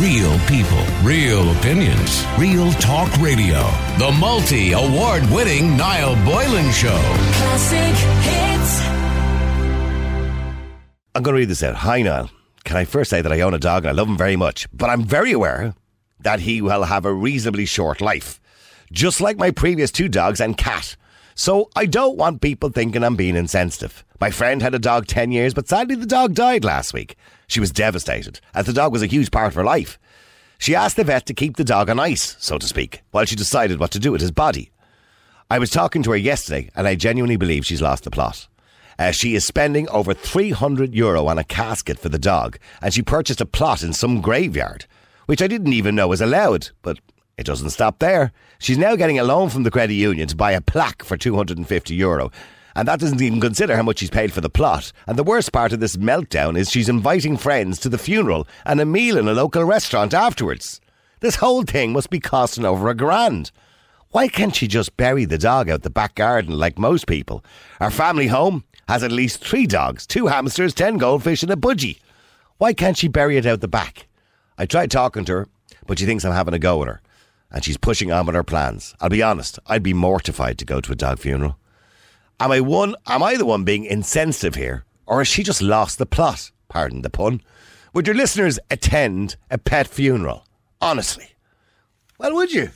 Real people, real opinions, real talk radio. The multi award winning Niall Boylan Show. Classic I'm going to read this out. Hi, Niall. Can I first say that I own a dog and I love him very much, but I'm very aware that he will have a reasonably short life, just like my previous two dogs and cat. So I don't want people thinking I'm being insensitive. My friend had a dog 10 years, but sadly the dog died last week. She was devastated, as the dog was a huge part of her life. She asked the vet to keep the dog on ice, so to speak, while she decided what to do with his body. I was talking to her yesterday, and I genuinely believe she's lost the plot. Uh, she is spending over 300 euro on a casket for the dog, and she purchased a plot in some graveyard, which I didn't even know was allowed, but it doesn't stop there. She's now getting a loan from the credit union to buy a plaque for 250 euro. And that doesn't even consider how much she's paid for the plot. And the worst part of this meltdown is she's inviting friends to the funeral and a meal in a local restaurant afterwards. This whole thing must be costing over a grand. Why can't she just bury the dog out the back garden like most people? Our family home has at least three dogs, two hamsters, ten goldfish, and a budgie. Why can't she bury it out the back? I tried talking to her, but she thinks I'm having a go at her, and she's pushing on with her plans. I'll be honest, I'd be mortified to go to a dog funeral. Am I one? Am I the one being insensitive here, or has she just lost the plot? Pardon the pun. Would your listeners attend a pet funeral? Honestly, well, would you?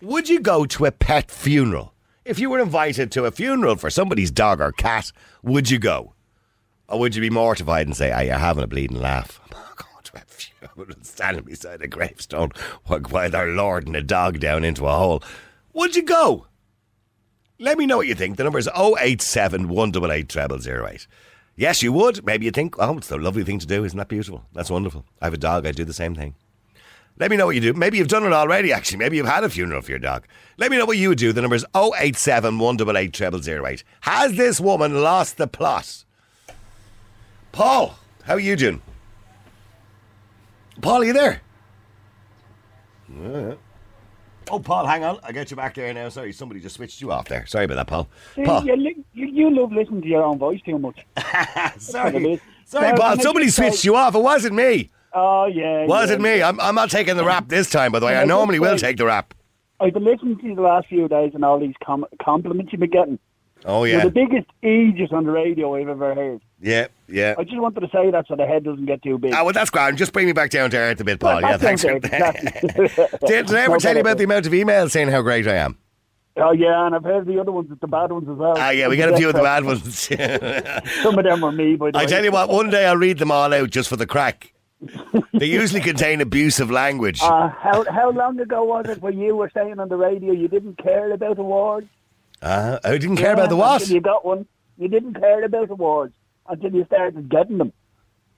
Would you go to a pet funeral? If you were invited to a funeral for somebody's dog or cat, would you go? Or would you be mortified and say, ah, you're having a bleeding laugh? I'm going to a funeral standing beside a gravestone while they're lording a dog down into a hole. Would you go? Let me know what you think. The number is 087 188 0008. Yes, you would. Maybe you think, oh, it's a lovely thing to do. Isn't that beautiful? That's wonderful. I have a dog. I do the same thing. Let me know what you do. Maybe you've done it already, actually. Maybe you've had a funeral for your dog. Let me know what you would do. The number is 087 188 0008. Has this woman lost the plot? Paul, how are you doing? Paul, are you there? Yeah. Oh, Paul, hang on. I'll get you back there now. Sorry, somebody just switched you off there. Sorry about that, Paul. See, Paul. you, li- you, you love listening to your own voice too much. Sorry. Sorry, Paul. Somebody switched you off. It wasn't me. Oh, yeah. Wasn't yeah. me. I'm, I'm not taking the rap this time, by the way. I normally will take the rap. I've been listening to you the last few days and all these com- compliments you've been getting. Oh, You're yeah. the biggest aegis on the radio I've ever heard. Yeah, yeah. I just wanted to say that so the head doesn't get too big. Oh well, that's grand. Just bring me back down to earth a bit, Paul. Well, Yeah, thanks. For exactly. did, did I ever No tell you about the amount of emails saying how great I am? oh, yeah, and I've heard the other ones, the bad ones as well. Ah, yeah, we got a few of the bad ones. Some of them were me, by the way. I tell you what, one day I'll read them all out just for the crack. They usually contain abusive language. Uh, how, how long ago was it when you were saying on the radio you didn't care about awards? Uh, I didn't care about the Yeah, what? You got one. You didn't care about awards until you started getting them.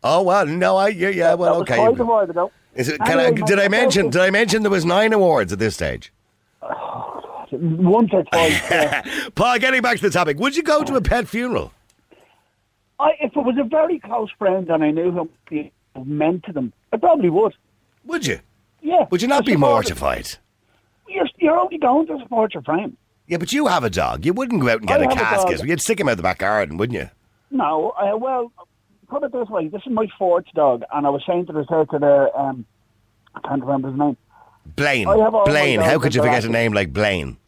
Oh well, no, I yeah, yeah well, okay. quite a while ago. Is it, can I, did I mention? Did I mention there was nine awards at this stage? Once or twice. yeah. Paul, getting back to the topic, would you go to a pet funeral? I, if it was a very close friend and I knew him it meant to them, I probably would. Would you? Yeah. Would you not be mortified? You're, you're only going to support your friend. Yeah, but you have a dog. You wouldn't go out and get I a a casket. dog. You'd stick him out the back garden, wouldn't you? No, uh, well, put it this way. This is my fourth dog, and I was saying to the to the um, I can't remember his name. Blaine. I have all my Blaine. How could you forget a name like Blaine?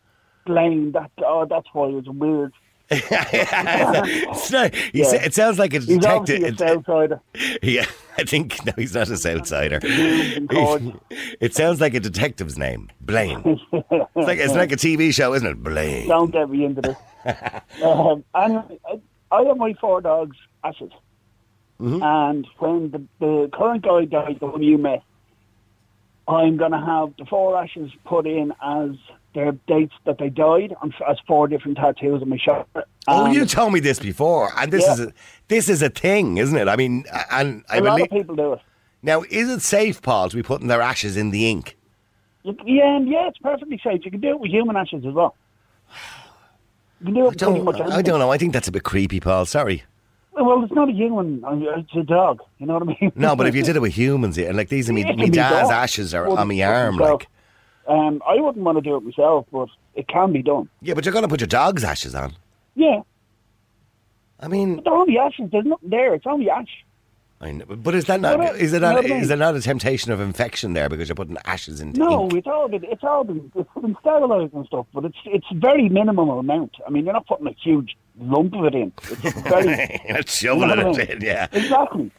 Blaine. That oh, that's why it was weird. It's not- Yeah. sa- It sounds like a He's detective. a Southsider. Yeah, I think no, he's not a Southsider. it sounds like a detective's name, Blaine. It's like it's like a TV show, isn't it? Blaine. Don't get me into this. um, and I, I have my four dogs, Ashes. Mm-hmm. And when the, the current guy died, the one you met, I'm going to have the four Ashes put in as their dates that they died on, as four different tattoos on my shoulder. Oh, you told me this before, and this Yeah. is a, this is a thing, isn't it? I mean, and I a lot believe of people do it. now. Is it safe, Paul, to be putting their ashes in the ink? Yeah, and yeah, it's perfectly safe. You can do it with human ashes as well. You can do it I pretty much don't, I don't know. I think that's a bit creepy, Paul. Sorry. Well, it's not a human. uh, It's a dog. You know what I mean? No, but if you did it with humans, yeah, like these are me, Yeah, me dad's done. ashes are Wouldn't- on my arm, like. Um, I wouldn't want to do it myself, but it can be done. Yeah, but you're gonna put your dog's ashes on. Yeah, I mean, but they're only ashes. There's nothing there. It's only ash. I know, but is that not Well, is it not what I mean? is there not a temptation of infection there because you're putting ashes into No, ink? it's all been it's all been it's been sterilised and stuff, but it's it's very minimal amount. I mean, you're not putting a huge lump of it in. It's very You're shoveling You know it in, yeah. exactly.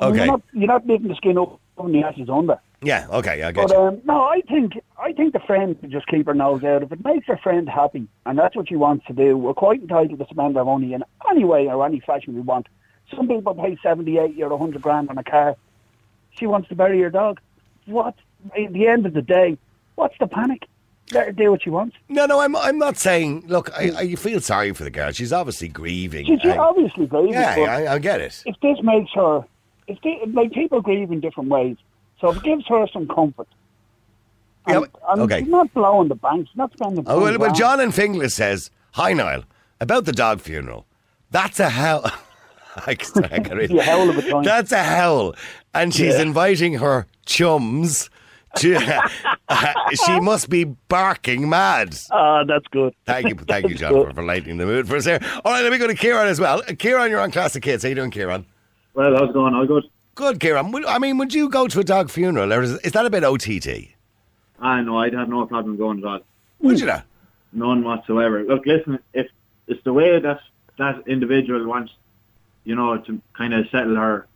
I mean, Okay. you're not you're not making the skin up the ashes on under. Yeah, okay, I get But you. um, no, I think I think the friend should just keep her nose out. If it makes her friend happy, and that's what she wants to do, we're quite entitled to spend our money in any way or any fashion we want. Some people pay seventy, eighty, or hundred grand on a car. She wants to bury her dog. What? At the end of the day, what's the panic? Let her do what she wants. No, no, I'm I'm not saying. Look, I, I feel sorry for the girl. She's obviously grieving. She's I- obviously grieving. yeah, I, I get it. if this makes her, if they, like people grieve in different ways, so it gives her some comfort. Yeah, and, and okay. she's not blowing the bank. She's not spending. Oh, well, well. John and Finglas says, "Hi, Niall, about the dog funeral. That's a hell." I can, I can read. Yeah, hell of a time. That's a hell, and she's Yeah. inviting her chums. To, she must be barking mad. Ah, that's good. Thank you, thank you, John, for, for lightening the mood for us here. All right, let me go to Kieran as well. Uh, Kieran, you're on Classic Hits. How you doing, Kieran? Well, how's it going? All good? Good, Kieran. I mean, would you go to a dog funeral, or is, is that a bit OTT? I know, I'd have no problem going at all. Would you not? None whatsoever. Look, listen, if it's the way that that individual wants, you know, to kind of settle her,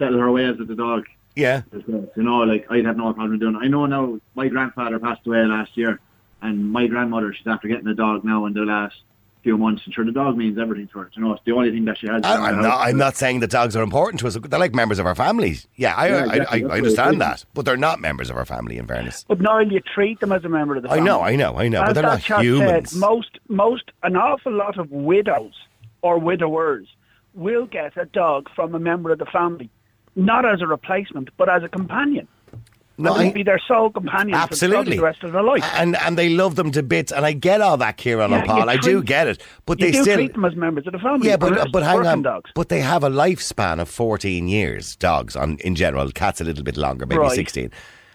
settle her ways with the dog, Yeah. you know, like I'd have no problem doing it. I know now my grandfather passed away last year, and my grandmother, she's after getting a dog now in the last few months, and sure, the dog means everything to her. You know, it's the only thing that she has. I, I'm, not. I'm not saying that dogs are important to us. They're like members of our families. Yeah, I, Yeah, I, exactly. I, That's I understand that, but they're not members of our family. In fairness, But now you treat them as a member of the I family. know, I know, I know, As but they're not chap humans. Said, most, most, an awful lot of widows or widowers will get a dog from a member of the family, not as a replacement, but as a companion. No, That will I- be their sole companion Absolutely. for the rest of their life. and and they love them to bits, and I get all that, Kieran Yeah, and Paul. you I do get it, but you they do still. treat them as members of the family. Yeah, but but it's hang on. dogs. But they have a lifespan of fourteen years. Dogs, on in general, cats a little bit longer, maybe Right. sixteen.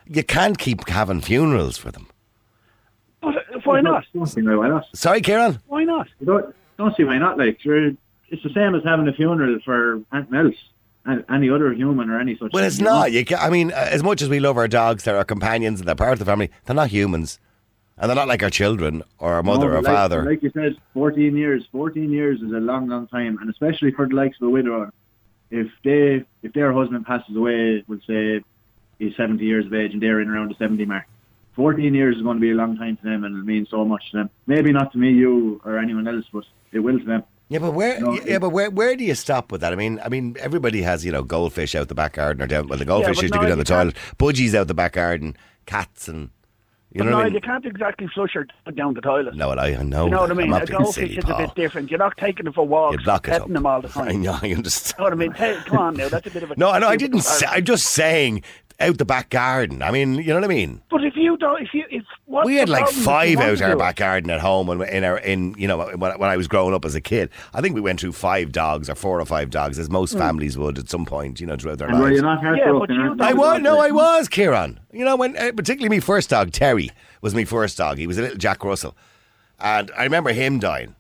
You can't keep having funerals for them. But uh, why not? Don't see why not. Sorry, Kieran. Why not? Don't, don't see why not. Like, it's the same as having a funeral for anything else, and any other human or any such. Well, thing, it's you know? not. You can, I mean, uh, as much as we love our dogs, they're our companions and they're part of the family. They're not humans, and they're not like our children or our mother No, or like, father. Like you said, 14 years. 14 years is a long, long time, and especially for the likes of a widower. If they, if their husband passes away, we'll say he's 70 years of age and they're in around the 70 mark. 14 years is going to be a long time to them, and it means so much to them. Maybe not to me, you, or anyone else, but it will to them. Yeah, but where? No, yeah, but where? Where do you stop with that? I mean, I mean, everybody has you know goldfish out the back garden or down. Well, the goldfish used to go down the toilet. Budgies out the back garden. Cats and you But know no, I mean. you can't exactly flush her dog down the toilet. No, I, I know. you know what I mean? I'm A goldfish is a bit different. You're not taking them for walks, You block it petting up. them all the time. I know. I know understand. what I mean? Hey, come on now, that's a bit of a. No, I know. I didn't. Say. I'm just saying out the back garden. I mean, you know what I mean. But if you don't, if you, if what's we had like problem if you five out to our back garden at home, and in our in you know when, when I was growing up as a kid, I think we went through five dogs or four or five dogs, as most families would at some point, you know, throughout their And were lives. you not Yeah, but heartbroken? you I was no, I was Kieran. You know, when uh, particularly my first dog Terry was my first dog. He was a little Jack Russell, and I remember him dying.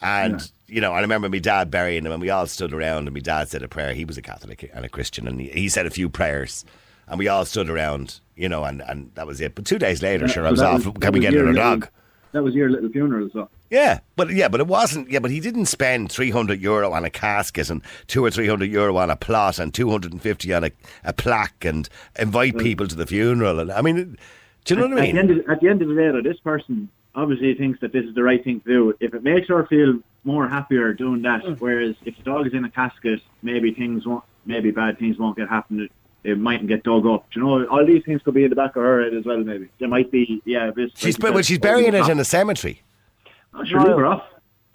And you know, I remember my dad burying him, and we all stood around, and my dad said a prayer. He was a Catholic and a Christian, and he, he said a few prayers, and we all stood around, you know, and, and that was it. But two days later, sure, I was off. was- Can we get your another little- dog? That was your little funeral, so. Yeah, but yeah, but it wasn't. Yeah, but he didn't spend three hundred euro on a casket and two or three hundred euro on a plot and two hundred and fifty on a, a plaque and invite people to the funeral. And I mean, do you know what I At the, mean? end of, at the end of the day, though, this person obviously thinks that this is the right thing to do. If it makes her feel more happier doing that, Mm. whereas if the dog is in a casket, maybe things won't, maybe bad things won't get happen. It mightn't get dug up. Do you know, all these things could be in the back of her head as well. Maybe there might be, yeah. This, She's like but well, she's burying it over in a cemetery. the top. Sure, leave her off.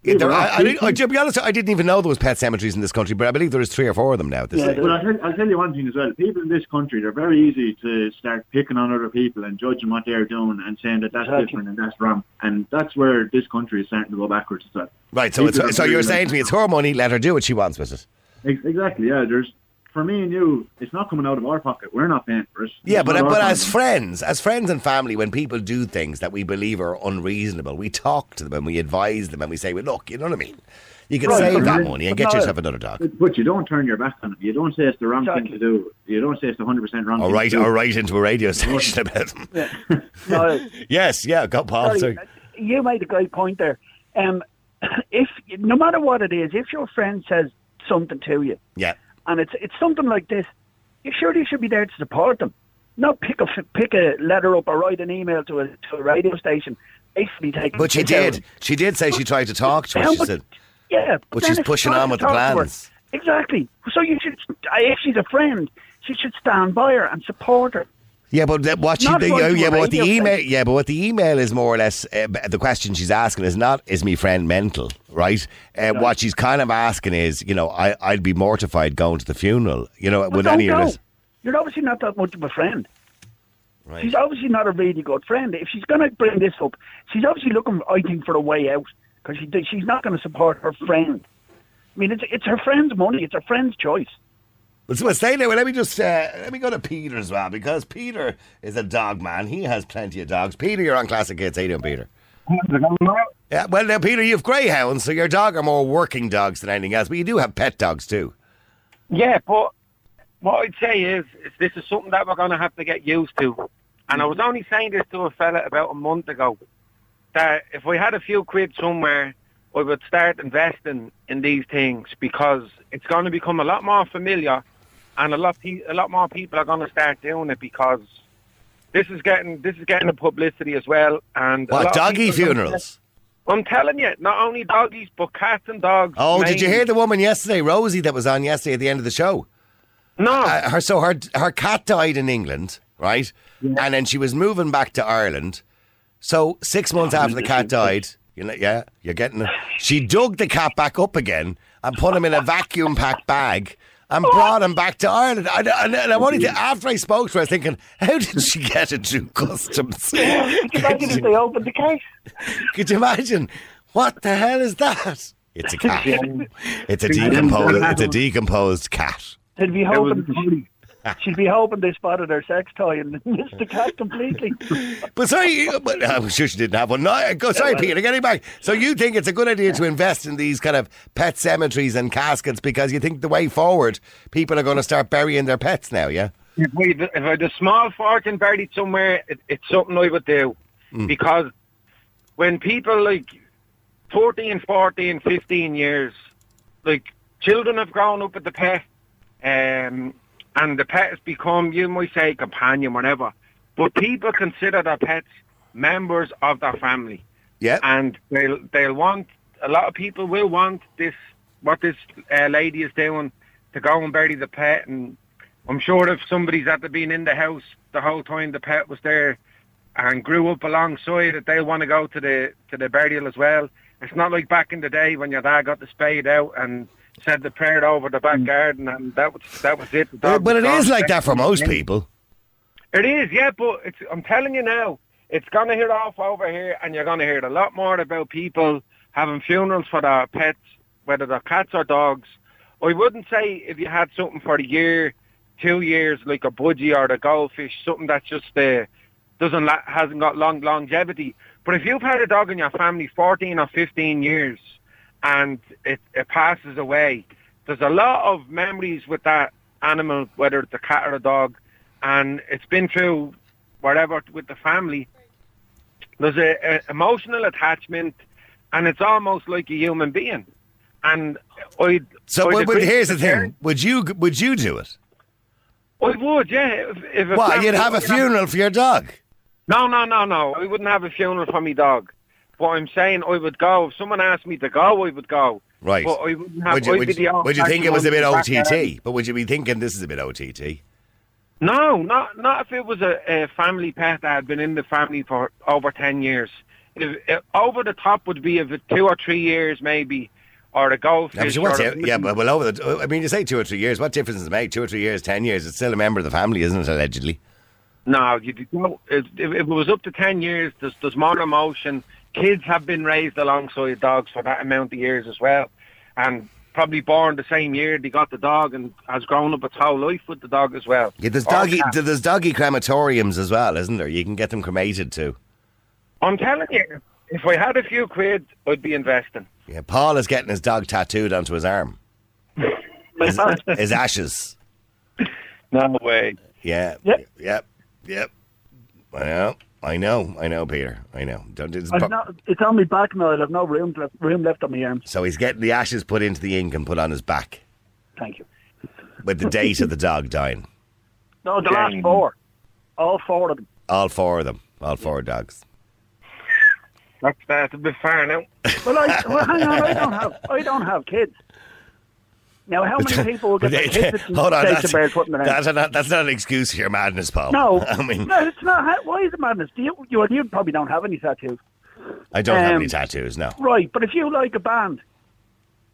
Yeah, there- her I, off. I, I- to be honest, I didn't even know there was pet cemeteries in this country, but I believe there is three or four of them now. At this Yeah, stage. Well, I'll tell, I'll tell you one thing as well. People in this country, they're very easy to start picking on other people and judging what they're doing and saying that that's Exactly. different and that's wrong. And that's where this country is starting to go backwards as well. Right, so it's, so very you're like- saying to me it's her money, let her do what she wants with it. Exactly, yeah. There's for me and you, it's not coming out of our pocket. We're not paying for it. Yeah, It's but but as money. friends, as friends and family, when people do things that we believe are unreasonable, we talk to them and we advise them and we say, "Well, look, you know what I mean." You can Right, save that money and get no, yourself another dog. But, but you don't turn your back on it. You don't say it's the wrong thing to do. You don't say it's the hundred percent wrong. Or thing write, to do. or write into a radio station about them. No, Yes, yeah, got Paul. sorry, sorry. you made a great point there. Um, if no matter what it is, if your friend says something to you, Yeah. And it's it's something like this, you surely should be there to support them. Not pick a pick a letter up or write an email to a to a radio station. Basically, take. But she out- did. She did say she tried to talk to her. She said, Yeah, But then she's pushing on with the talk to her- plans. Exactly. So you should, if she's a friend, she should stand by her and support her. Yeah, but that- what she the, yeah, but what the email station. yeah, but what the email is more or less uh, the question she's asking is not is me friend mental, right? Uh, What she's kind of asking is, you know, I I'd be mortified going to the funeral, you know, Well, with any of this. You're obviously not that much of a friend. Right. She's obviously not a really good friend. If she's going to bring this up, she's obviously looking, I think, for a way out because she, she's not going to support her friend. I mean, it's it's her friend's money. It's her friend's choice. Well, so stay there. Well, let me just uh, let me go to Peter as well because Peter is a dog man. He has plenty of dogs. Peter, you're on Classic Hits. How you doing, Peter? Yeah, well, now, Peter, you have greyhounds, so your dog are more working dogs than anything else, but you do have pet dogs too. Yeah, but what I'd say is, is this is something that we're going to have to get used to. And I was only saying this to a fella about a month ago, that if we had a few quid somewhere, I would start investing in these things because it's going to become a lot more familiar, and a lot pe- a lot more people are going to start doing it because this is getting this is getting the publicity as well. And What, doggy people are gonna- funerals? I'm telling you, not only doggies but cats and dogs. Oh, did you hear the woman yesterday, Rosie, that was on yesterday at the end of the show? No. Uh, her so her her cat died in England, right? And then she was moving back to Ireland. So six months after the cat died, you know, yeah, you're getting it. She dug the cat back up again and put him in a vacuum packed bag and brought him back to Ireland. And, and, and I wanted to, after I spoke to her, I was thinking, how did she get it through customs? Could you imagine if they opened the case? Could you imagine? What the hell is that? It's a cat. It's a decomposed. It's a decomposed cat. They'd be That was hoping. She'd be hoping they spotted her sex toy and missed the cat completely. But sorry, but I'm sure she didn't have one. No, go, sorry, Peter, getting back. So you think it's a good idea to invest in these kind of pet cemeteries and caskets because you think the way forward, people are going to start burying their pets now, yeah? if we if I had a small fortune buried somewhere, it, it's something I would do because when people like 14, 14, 15 years, like children have grown up with the pet, um, and the pet has become, you might say, companion, whatever. But people consider their pets members of their family Yeah. and they'll they'll want a lot of people will want this what this uh, lady is doing to go and bury the pet and I'm sure if somebody's after been in the house the whole time the pet was there and grew up alongside it they'll want to go to the to the burial as well it's not like back in the day when your dad got the spade out and said the prayer over the back garden and that was that was it The But, dog but was it is like that for most people. It is, yeah, but it's, I'm telling you now, it's going to hit off over here, and you're going to hear a lot more about people having funerals for their pets, whether they're cats or dogs. I wouldn't say if you had something for a year, two years, like a budgie or a goldfish, something that just uh, doesn't la- hasn't got long longevity. But if you've had a dog in your family 14 or 15 years, and it, it passes away, there's a lot of memories with that animal, whether it's a cat or a dog, and it's been through whatever with the family. There's a, a emotional attachment, and it's almost like a human being. And I. So but, but here's the thing: would you would you do it? I would, yeah. If, if family- You'd have a funeral for your dog? No, no, no, no. I wouldn't have a funeral for my dog. But I'm saying I would go. If someone asked me to go, I would go. Right. But I wouldn't have. Would you, I'd be you, the would you think it was a bit old person back there. OTT? But would you be thinking this is a bit OTT? No, not not if it was a, a family pet that had been in the family for over ten years. If, if, over the top would be if two or three years maybe, or a Yeah, but goldfish. you- what's or it- yeah, but well, over the. I mean, you say two or three years. What difference does it make? Two or three years, ten years. It's still a member of the family, isn't it? Allegedly. No, you, you if, if it was up to ten years, there's, there's more emotion. Kids have been raised alongside dogs for that amount of years as well, and probably born the same year they got the dog and has grown up its whole life with the dog as well. Yeah, there's doggy. There's doggy crematoriums as well, isn't there? You can get them cremated too. I'm telling you, if I had a few quid, I'd be investing. Yeah, Paul is getting his dog tattooed onto his arm. His, his ashes. No way. Yeah. Yep. Yep. Yep. Know. I know. I know, Peter. I know. Don't, it's I've po- not, it's on my back now. I've no room left, room left on my arms. so he's getting the ashes put into the ink and put on his back Thank you. with the date of the dog dying. No, the last four. All four of them. All four of them. All four dogs. That's that's a bit far now. Well, I, well, hang on. I don't have. I don't have kids. Now, how many people will get their kids Hold on. That's, bear putting their that's, not, that's not an excuse for your madness, Paul. No, I mean, no, it's not. Why is it madness? Do you, you, you probably don't have any tattoos, I don't have um, any tattoos, no. right? But if you like a band,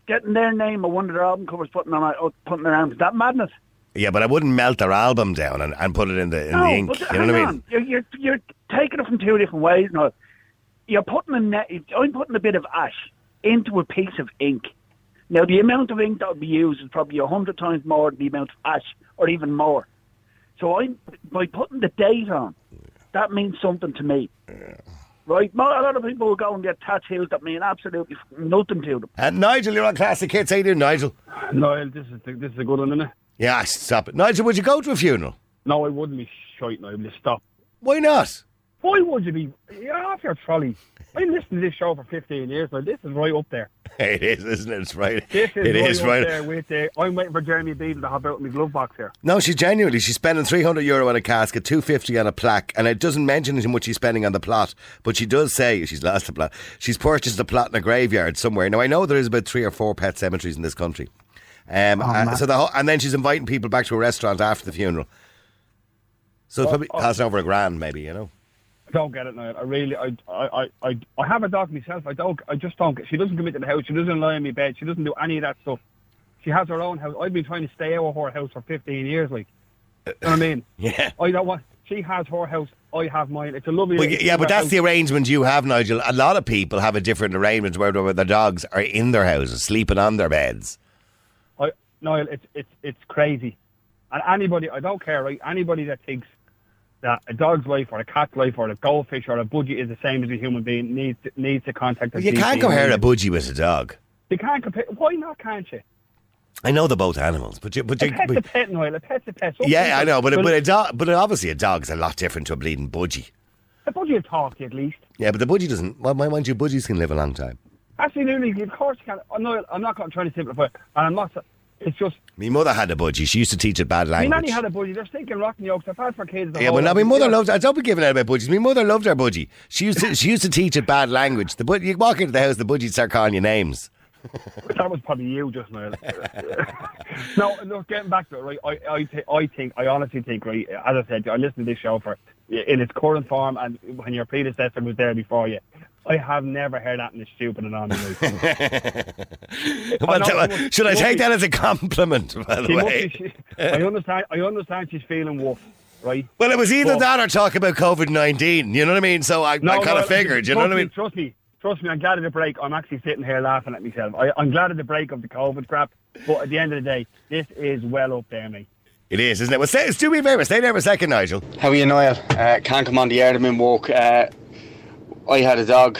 getting their name on one of their album covers, putting on, uh, putting their arms, is that madness? Yeah, but I wouldn't melt their album down and, and put it in the in no, the ink. You know what I mean? You're, you're you're taking it from two different ways now. You're putting a net. I'm putting a bit of ash into a piece of ink. Now, the amount of ink that would be used is probably a hundred times more than the amount of ash, or even more. So I, by putting the date on, that means something to me. Right? Mo- A lot of people will go and get tattoos that mean absolutely nothing to them. And Nigel, you're on Classic Hits. How you doing, Nigel? Noel, this is the, this is a good one, isn't it? Yeah, stop it. Nigel, would you go to a funeral? No, I wouldn't be shite, Noel. Just stop. Why not? Why would you be? You're off your trolley. I listened to this show for 15 years now. This is right up there. It is, isn't it? It's right. This is It right is up right. there with the. I'm waiting for Jeremy Beadle to hop out in my glove box here. No, she's genuinely. She's spending 300 euro on a casket, 250 on a plaque, and it doesn't mention how much she's spending on the plot, but she does say she's lost the plot. She's purchased a plot in a graveyard somewhere. Now, I know there is about three or four pet cemeteries in this country. Um, uh, so the whole, and then she's inviting people back to a restaurant after the funeral. So it's probably costing over a grand, maybe, you know. I don't get it, Noel. I really, I, I, I, I, have a dog myself. I don't, I just don't. get She doesn't come into the house. She doesn't lie in my bed. She doesn't do any of that stuff. She has her own house. I've been trying to stay out of her house for 15 years. Like, you know what I mean? Yeah. I don't want. She has her house. I have mine. It's a lovely. Well, yeah, but that's the arrangement you have, Nigel. A lot of people have a different arrangement where, their dogs are in their houses, sleeping on their beds. I, Niall, it's it's it's crazy, and anybody, I don't care, right? Anybody that thinks that a dog's life or a cat's life or a goldfish or a budgie is the same as a human being needs to, needs to contact. You can't compare a budgie with a dog. You can't compare. Why not? Can't you? I know they're both animals, but you, but, A you, pet's a pet, Niall. A pet's a pet. Some yeah, I know, but but a dog, but obviously a dog's a lot different to a bleeding budgie. a budgie will talk at least. Yeah, but the budgie doesn't. Well, mind you, budgies can live a long time. Absolutely, of course you can. I'm not. I'm not trying to simplify, it, and I'm not. It's just. My mother had a budgie. She used to teach it bad language. My nanny had a budgie. They're stinking rotten yolks. I've had for kids. the yeah, but now my mother loved. I don't be giving out about budgies. My mother loved her budgie. She used to. she used to teach it bad language. The bud, you walk into the house, the budgie start calling you names. That was probably you just now. no, look, getting back to it, right? I, I, th- I think, I honestly think, right? As I said, I listened to this show for in its current form, and when your predecessor was there before you, I have never heard that in as stupid and on my. Well, know, so- should I take be- that as a compliment? By the way. be- she- I understand. I understand she's feeling woof, right? Well, it was either Well- that or talk about COVID nineteen. You know what I mean? So I, I kind no, of figured. You know what I me, mean? Trust me, trust me. I'm glad of the break. I'm actually sitting here laughing at myself. I, I'm glad of the break of the COVID crap. But at the end of the day, this is well up there, mate. It is, isn't it? Well, stay, do me a favour. Stay there for a second, Nigel. How are you, Niall? Uh, can't come on the air. I'm in walk. Uh, I had a dog,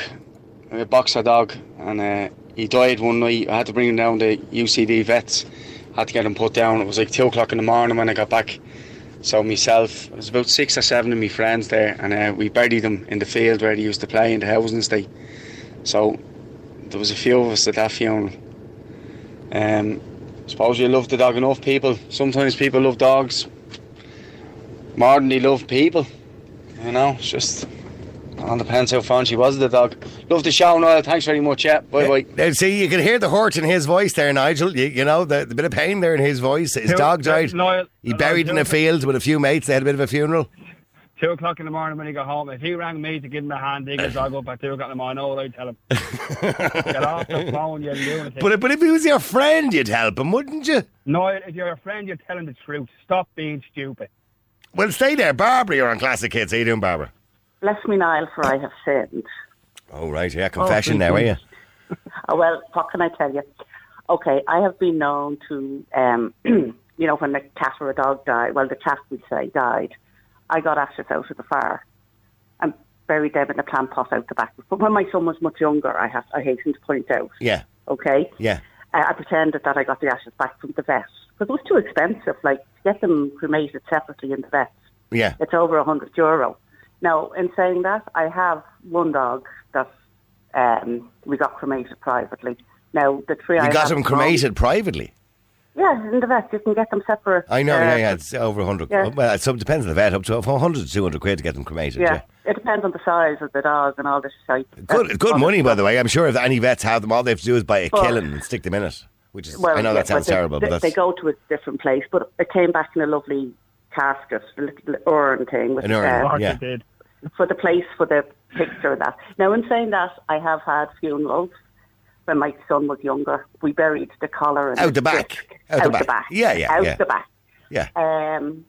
a boxer dog, and uh, he died one night. I had to bring him down to UCD vets. Had to get him put down. It was like two o'clock in the morning when I got back. So myself, it was about six or seven of my friends there, and uh, we buried him in the field where he used to play in the housing estate. So there was a few of us at that funeral. Um, suppose you love the dog enough, people. Sometimes people love dogs more than they love people. You know, it's just it all depends how fond she was of the dog. Love the show, Noel. Thanks very much. Yeah, bye bye. Now, see, you can hear the hurt in his voice there, Nigel. You, you know, the, the bit of pain there in his voice. His Two- dog died. Niall- he Niall, buried in two- a field with a few mates. They had a bit of a funeral. Two o'clock in the morning when he got home. If he rang me to give him a hand, dig his dog up at two o'clock in the morning, I know what I'd tell him. Get off the phone, you lunatic. But, but if he was your friend, you'd help him, wouldn't you? no, if you're a friend, you're telling the truth. Stop being stupid. Well, stay there. Barbara, you're on Classic Hits. How you doing, Barbara? Bless me, Niall, for I have sinned. Oh, right. Yeah, confession thank now, are you? Oh, well, what can I tell you? Okay, I have been known to, um, you know, when a cat or a dog died, well, the cat, we say, died, I got ashes out of the fire. And buried them in a plant pot out the back. But when my son was much younger, I have I hasten to point out. Yeah, Okay, yeah. I, I pretended that I got the ashes back from the vet because it was too expensive. Like to get them cremated separately in the vet, Yeah. it's over a hundred euro. Now, in saying that, I have one dog that um, we got cremated privately. Now, the three I You got have them at the moment- cremated privately. Yeah, in the vet, you can get them separate. I know, uh, yeah, yeah, it's over 100. yeah. Well, so it depends on the vet, up to 100 to 200 quid to get them cremated. Yeah. Yeah. it depends on the size of the dog and all this shit. Good, good money, by the way. I'm sure if any vets have them, all they have to do is buy a Well- kiln and stick them in it. Which is, Well, I know yeah, that sounds but they, terrible, they, but that's they go to a different place. But it came back in a lovely casket, a little urn thing with An urn, uh, yeah. did. For the place for the picture of that. Now, in saying that, I have had funerals when my son was younger. We buried the collar and Out the back. disc Out the back. Yeah, yeah, out yeah. the back. yeah. Um,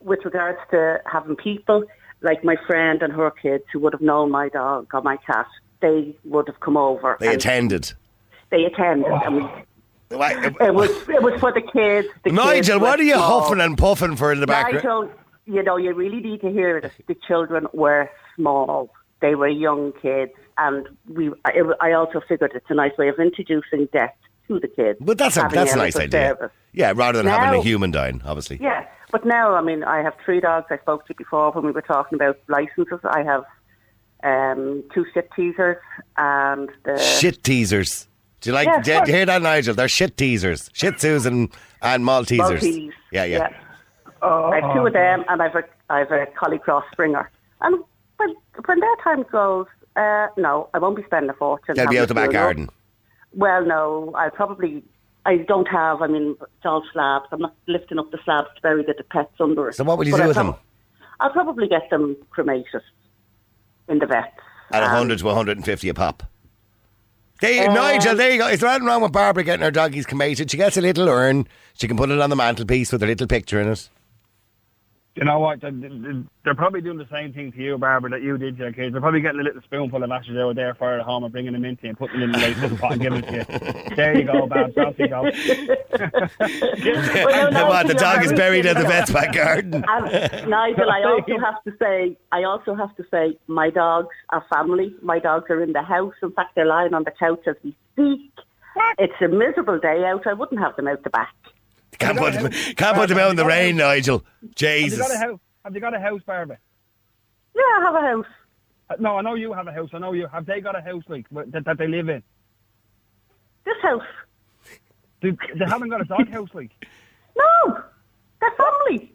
with regards to having people like my friend and her kids who would have known my dog or my cat, they would have come over. They attended. They attended, and we, it was it was for the kids. The Nigel, were what are you small. huffing and puffing for in the background? Nigel, you know, you really need to hear this. The children were small. They were young kids, and we. I, I also figured it's a nice way of introducing death to the kids. But that's a, that's a nice idea. service. Yeah, rather than having a human dying, obviously. Yeah, but now, I mean, I have three dogs. I spoke to you before when we were talking about licenses. I have um, two shit teasers and the Shit teasers. Do you like? Yeah, do you hear that, Nigel? They're shit teasers. Shih Tzus and, and Maltesers. Maltese. Yeah, yeah. I have two of them, and I've a I've a collie cross springer. And when when their time goes, uh, no, I won't be spending a fortune. They'll be out the back garden. Well, no, I probably. I don't have. I mean, it's all slabs. I'm not lifting up the slabs to bury the the pets under it. So what would you But do I'll with them? I'll probably get them cremated in the vets. At Um, 100 to 150 a pop. They, Uh, Nigel, there you go. It's nothing wrong with Barbara getting her doggies cremated. She gets a little urn. She can put it on the mantelpiece with a little picture in it. You know what? They're, they're probably doing the same thing to you, Barbara, that you did to your kids. They're probably getting a little spoonful of ashes out there for at home and bringing them into you and putting them in the nice little pot and giving it to you. There you go, Babs. Off you go. Well, no, the, what, the Nigel, dog you're is buried in the vet's back garden. And um, Nigel, I also have to say, I also have to say, my dogs are family. My dogs are in the house. In fact, they're lying on the couch as we speak. It's a miserable day out. I wouldn't have them out the back. Can't put, them, can't put them out in the rain, Nigel. Jesus. Have you Jesus. got a house? Have you got a house, Barbara? Yeah, I have a house. Uh, No, I know you have a house. I know you. Have they got a house like that, that they live in? This house. They, they haven't got a dog house like. No, they're family.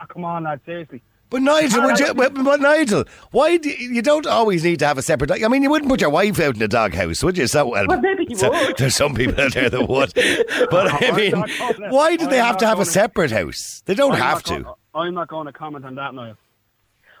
Oh, come on, lad. Seriously. But Nigel, would you, but, but Nigel, why do you, you don't always need to have a separate dog? I mean, you wouldn't put your wife out in a dog house, would you? So well, Well, maybe you so- would. There's some people out there that would, but I oh, mean, why do they have to have a separate house? They don't I'm have to. Going, I'm not going to comment on that now.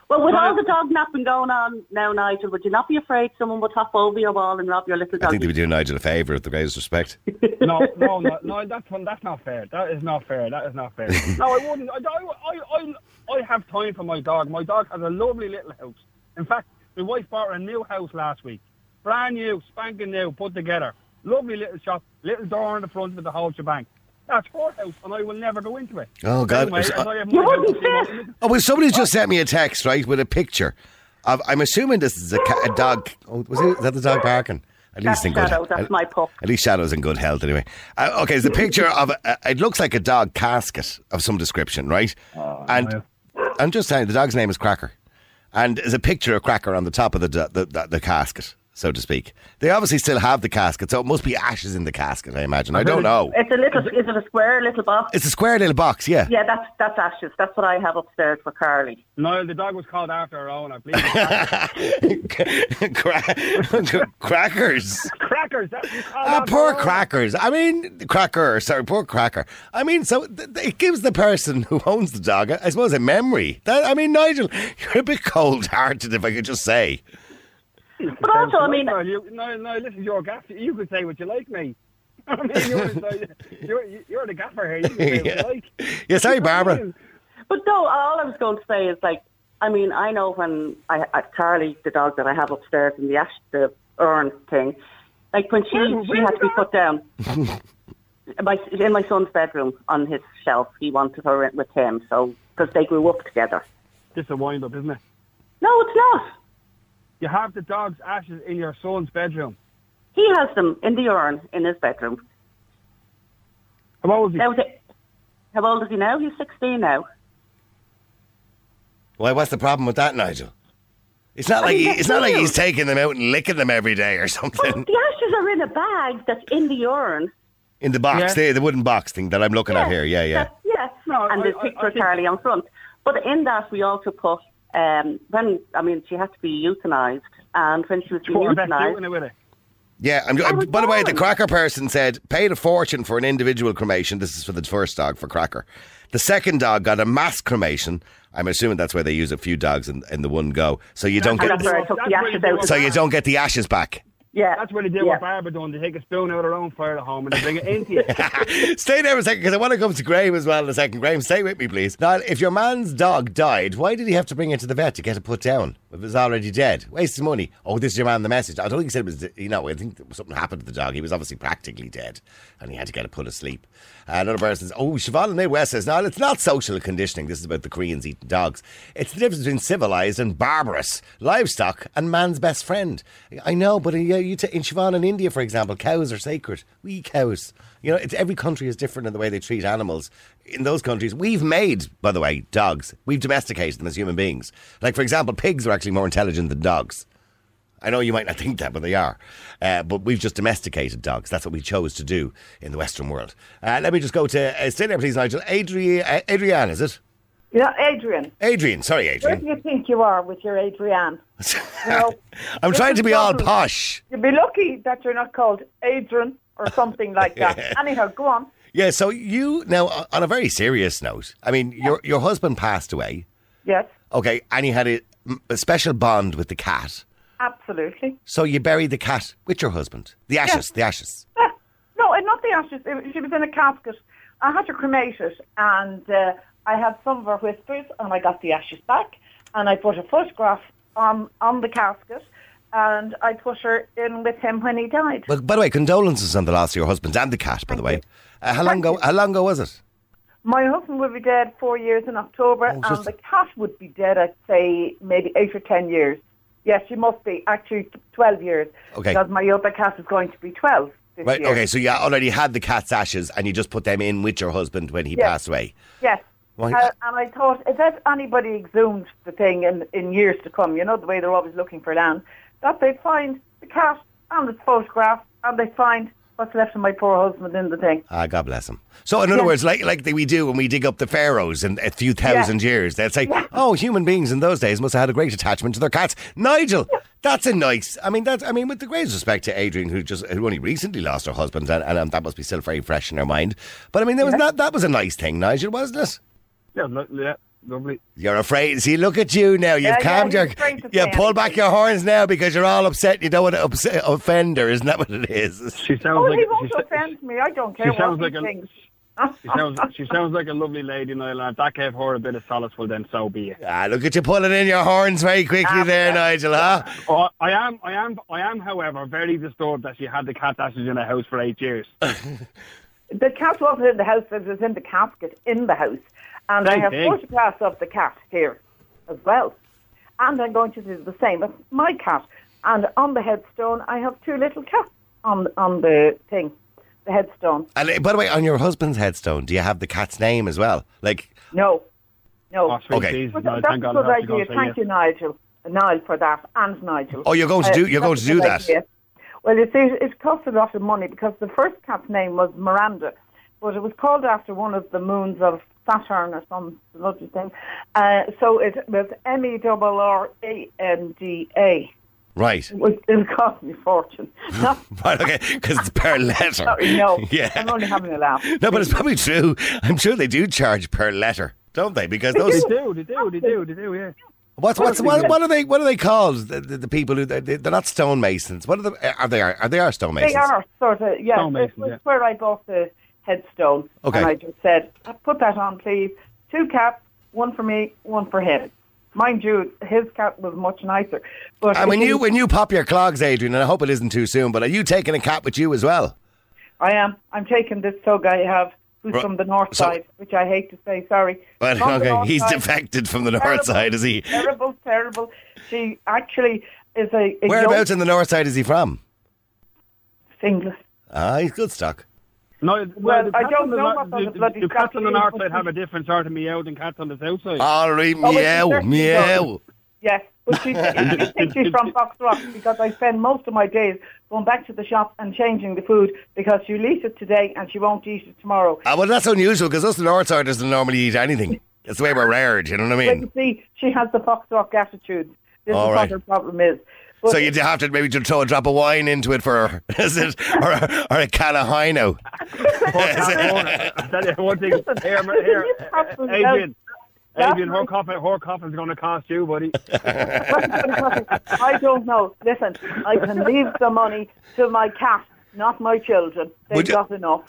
Well, with all the dog napping going on now, Nigel, would you not be afraid someone would hop over your wall and rob your little dog? I think they would do Nigel a favour, with the greatest respect. No, no, no, no. That's one- that's not fair. That is not fair. That is not fair. No, I wouldn't. I, I, I, I have time for my dog. My dog has a lovely little house. In fact, my wife bought her a new house last week, brand new, spanking new, put together. Lovely little shop, little door in the front with the whole shebang. That's her house, and I will never go into it. Oh, God. Anyway, as I have You wouldn't you. Oh, well, somebody's just sent me a text, right, with a picture of. I'm assuming this is a, ca- a dog. Oh, was it, is that the dog barking? At That's least in good. Shadow. That's at- my pup. At least Shadow's in good health, anyway. Uh, okay, it's a picture of. A, a- it looks like a dog casket of some description, right? and I'm just saying, the dog's name is Cracker, and there's a picture of Cracker on the top of the the, the, the casket, so to speak. They obviously still have the casket, so it must be ashes in the casket. I imagine. I don't know. It's a little. Is it a square little box? It's a square little box, yeah. Yeah, that's that's ashes. That's what I have upstairs for Carly. Niall, the dog was called after her owner. Please. Cra- crackers. Crackers. That's what Ah, poor crackers. I mean, cracker. Sorry, poor cracker. I mean, so th- th- it gives the person who owns the dog, I suppose, a memory. That, I mean, Nigel, you're a bit cold-hearted, if I could just say. But also, I mean, no, you, no, no, this is your gaff. You could say what you like, mate. I mean, you're, you're, you're the gaffer here. You can say what Yeah. you like. Yeah, sorry, Barbara. but no. All I was going to say is like, I mean, I know when I, I Carly, the dog that I have upstairs in the ash, the urn thing, like when she Where- she had to be put down. my, in my son's bedroom on his shelf, he wanted her in with him, so because they grew up together. This a wind up, isn't it? No, it's not. You have the dog's ashes in your son's bedroom. He has them in the urn in his bedroom. How old is he? Now, how old is he now? He's 16 now. Why? What's the problem with that, Nigel? It's not I like mean, he, it's not like he's taking them out and licking them every day or Well, something. Oh, the ashes are in a bag that's in the urn. In the box, Yeah. the, the wooden box thing that I'm looking at here. Yeah, yeah. Yeah. No, and I- the I- picture I of Charlie on front. But in that, we also put, um, when, I mean, she had to be euthanized. And when she was being euthanized, doing it with it? Yeah, I'm, I was by the way, the. Cracker person said paid a fortune for an individual cremation. This is for the first dog for Cracker. The second dog got a mass cremation. I'm assuming that's where they use a few dogs in, in the one go, so you don't and get that's where I took That's the where ashes you out. do so you don't get the ashes back. Yeah. That's what they did yeah. what Barbara done. They take a spoon out of their own fire at home and they bring it into you. Stay there for a second because I want to come to Graham as well in a second. Graham, stay with me, please. Now, if your man's dog died, why did he have to bring it to the vet to get it put down? If it was already dead, waste of money. Oh, this is your man. The message. I don't think he said it was. You know, I think something happened to the dog. He was obviously practically dead, and he had to get it put asleep. Uh, another person says, "Oh, Siobhan in West says, no, it's not social conditioning. This is about the Koreans eating dogs. It's the difference between civilized and barbarous, livestock and man's best friend. I know, but uh, yeah, you t- in Siobhan in India, for example, cows are sacred. We cows. You know, it's, every country is different in the way they treat animals. In those countries, we've made, by the way, dogs. We've domesticated them as human beings. Like, for example, pigs are actually more intelligent than dogs. I know you might not think that, but they are. Uh, but we've just domesticated dogs. That's what we chose to do in the Western world. Uh, let me just go to, uh, stay there, please, Nigel. Adri- uh, Adrienne, is it? Yeah, Adrian. Adrian, sorry, Adrian. Where do you think you are with your Adrian? No. I'm trying to be all posh. You'd be lucky that you're not called Adrian or something like that. Anyhow, go on. Yeah, so you, now, on a very serious note, I mean, your, your husband passed away, Yes, okay, and he had a, a special bond with the cat. Absolutely. So you buried the cat with your husband. The ashes, the ashes. Yeah. No, uh, not the ashes. It- She was in a casket. I had to cremate it, and uh, I had some of her whispers, and I got the ashes back, and I put a photograph on on the casket, and I put her in with him when he died. Well, by the way, condolences on the loss of your husband and the cat, by the way. Uh, how long ago? How long ago was it? My husband would be dead four years in October, Oh, and the cat would be dead, I'd say, maybe eight or ten years. Yes, she must be. Actually, 12 years. Okay. Because my other cat is going to be 12 this Right. year. Okay. So you already had the cat's ashes, and you just put them in with your husband when he Yes. passed away. Yes. Why- Uh, and I thought, if that anybody exhumed the thing in, in years to come, you know, the way they're always looking for land, that they'd find the cat and its photograph, and they'd find what's left of my poor husband in the thing. Ah, God bless him. So, in other Yeah. words, like like we do when we dig up the pharaohs in a few thousand years, they'd say, "Oh, human beings in those days must have had a great attachment to their cats." Nigel, that's a nice. I mean, that's. I mean, with the greatest respect to Adrian, who just who only recently lost her husband, and, and um, that must be still very fresh in her mind. But I mean, that was not that was a nice thing, Nigel, wasn't it? yeah, lo- yeah, lovely. You're afraid. See, look at you now. You've Yeah, yeah, calmed he's your. afraid You say pull back your horns now because you're all upset. You don't want to upset, offend her. Isn't that what it is? She sounds Oh, like he she, won't sa- offend me. I don't care she sounds what like he a- thinks. she sounds she sounds like a lovely lady, Niall. And if that gave her a bit of solace, well then so be it. Ah, look at you pulling in your horns very quickly there, Nigel. Huh? Oh, I am, I am, I am, however, very disturbed that she had the cat ashes in the house for eight years. The cat wasn't in the house, it was in the casket in the house. And I have thing. photographs of the cat here as well. And I'm going to do the same with my cat. And on the headstone, I have two little cats on, on the thing, the headstone. And uh, by the way, on your husband's headstone, do you have the cat's name as well? Like, No, no. Oh, Okay. Jesus, But Niall, that's a good I have to go idea. say Thank yes. you, Nigel. Niall, for that, and Nigel. Oh, you're going to Uh, do- you're going to do that? idea. Well, you see, it cost a lot of money because the first cat's name was Miranda, but it was called after one of the moons of Saturn or some bloody thing. Uh, so it was M E R R A N D A. right, It was- it cost me a fortune. No, right, okay, because it's per letter. sorry, no. yeah. I'm only having a laugh. No, but it's probably true. I'm sure they do charge per letter, don't they? Because They those. do, they do, they do, they do, yeah. What's what's what, what are they? What are they called? The, the, the people who they, they're not stonemasons. What are the? Are they? Are they are stonemasons? They are sort of, yeah. Stonemasons, it was yeah. where I bought the headstone. Okay. And I just said, put that on, please. Two cats, one for me, one for him. Mind you, his cat was much nicer. But And when you when you pop your clogs, Adrian, and I hope it isn't too soon, but are you taking a cap with you as well? I am. I'm taking this tug I have, who's Right. from the north So- side, which I hate to say. Sorry. Well, From okay, he's side. defected from the north side, is he? Terrible, terrible. She actually, is a, a Whereabouts yoke in the north side is he from? Finglas. Ah, he's good stock. No, Well, the I cats don't on the know nor- what the, the bloody the cats on the north side have a different sort of meow than cats on the south side. All right, Oh, it meow, certainly meow. Yes, but she, she thinks she's from Foxrock because I spend most of my days going back to the shop and changing the food because she'll eat it today and she won't eat it tomorrow. Ah, well, that's unusual because us the north siders don't normally eat anything. It's the way we're reared, you know what I But mean? you see, she has the Foxrock attitude. This All is right. what her problem is. But So you'd have to maybe just throw a drop of wine into it for her, is it? Or, a- or a can of Hino. I tell you one thing. Here, here, Adrian. Adrian, her coffin, her coffin's going to cost you, buddy. I don't know. Listen, I can leave the money to my cat, not my children. They've Would you- got enough.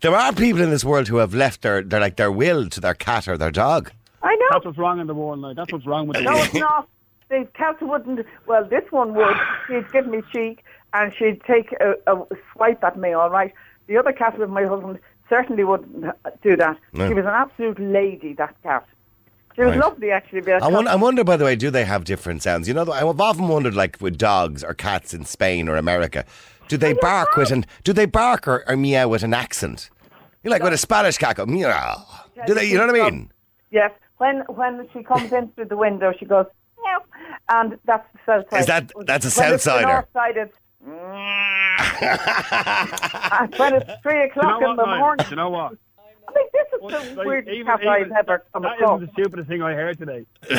there are people in this world who have left their, their like their will to their cat or their dog. I know. That's what's wrong in the world now. That's what's wrong with the No, it's not. The cat wouldn't. Well, this one would. She'd give me cheek and she'd take a, a swipe at me. All right. The other cat with my husband certainly wouldn't do that. No. She was an absolute lady. That cat. She was Right. lovely, actually. I wonder, I wonder, by the way, do they have different sounds? You know, I've often wondered, like with dogs or cats in Spain or America, do they bark with an do they bark or, or meow with an accent? You like with a Spanish cat, go, meow. Do they? You know what I mean? Yes. When when she comes in through the window, she goes and that's the south side. Is that- that's a When it's the Southsider? north side, it's. and when it's three Do you o'clock know in the morning, you know what? I think this is Well, the like, weirdest even- cat I've ever come That across. isn't the stupidest thing I heard today.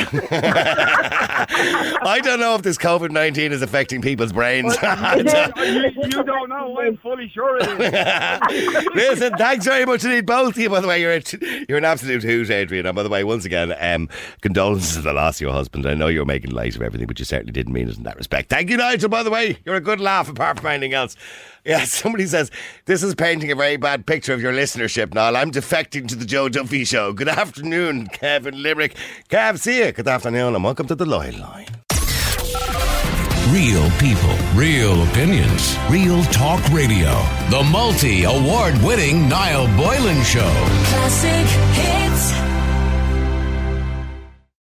I don't know if this COVID nineteen is affecting people's brains. you, you don't know. I'm fully sure it is. Listen, thanks very much indeed, both of you. By the way, you're a, you're an absolute hoot, Adrian. And by the way, once again, um, condolences to the loss of your husband. I know you're making light of everything, but you certainly didn't mean it in that respect. Thank you, Nigel. By the way, you're a good laugh apart from anything else. Yeah, somebody says this is painting a very bad picture of your listenership. Niall, I'm defecting to the Joe Duffy Show. Good afternoon, Kevin Limerick. Kev, see you. Good afternoon, and welcome to the Loyal Line. Real people, real opinions, real talk radio. The multi award winning Niall Boylan Show. Classic hits.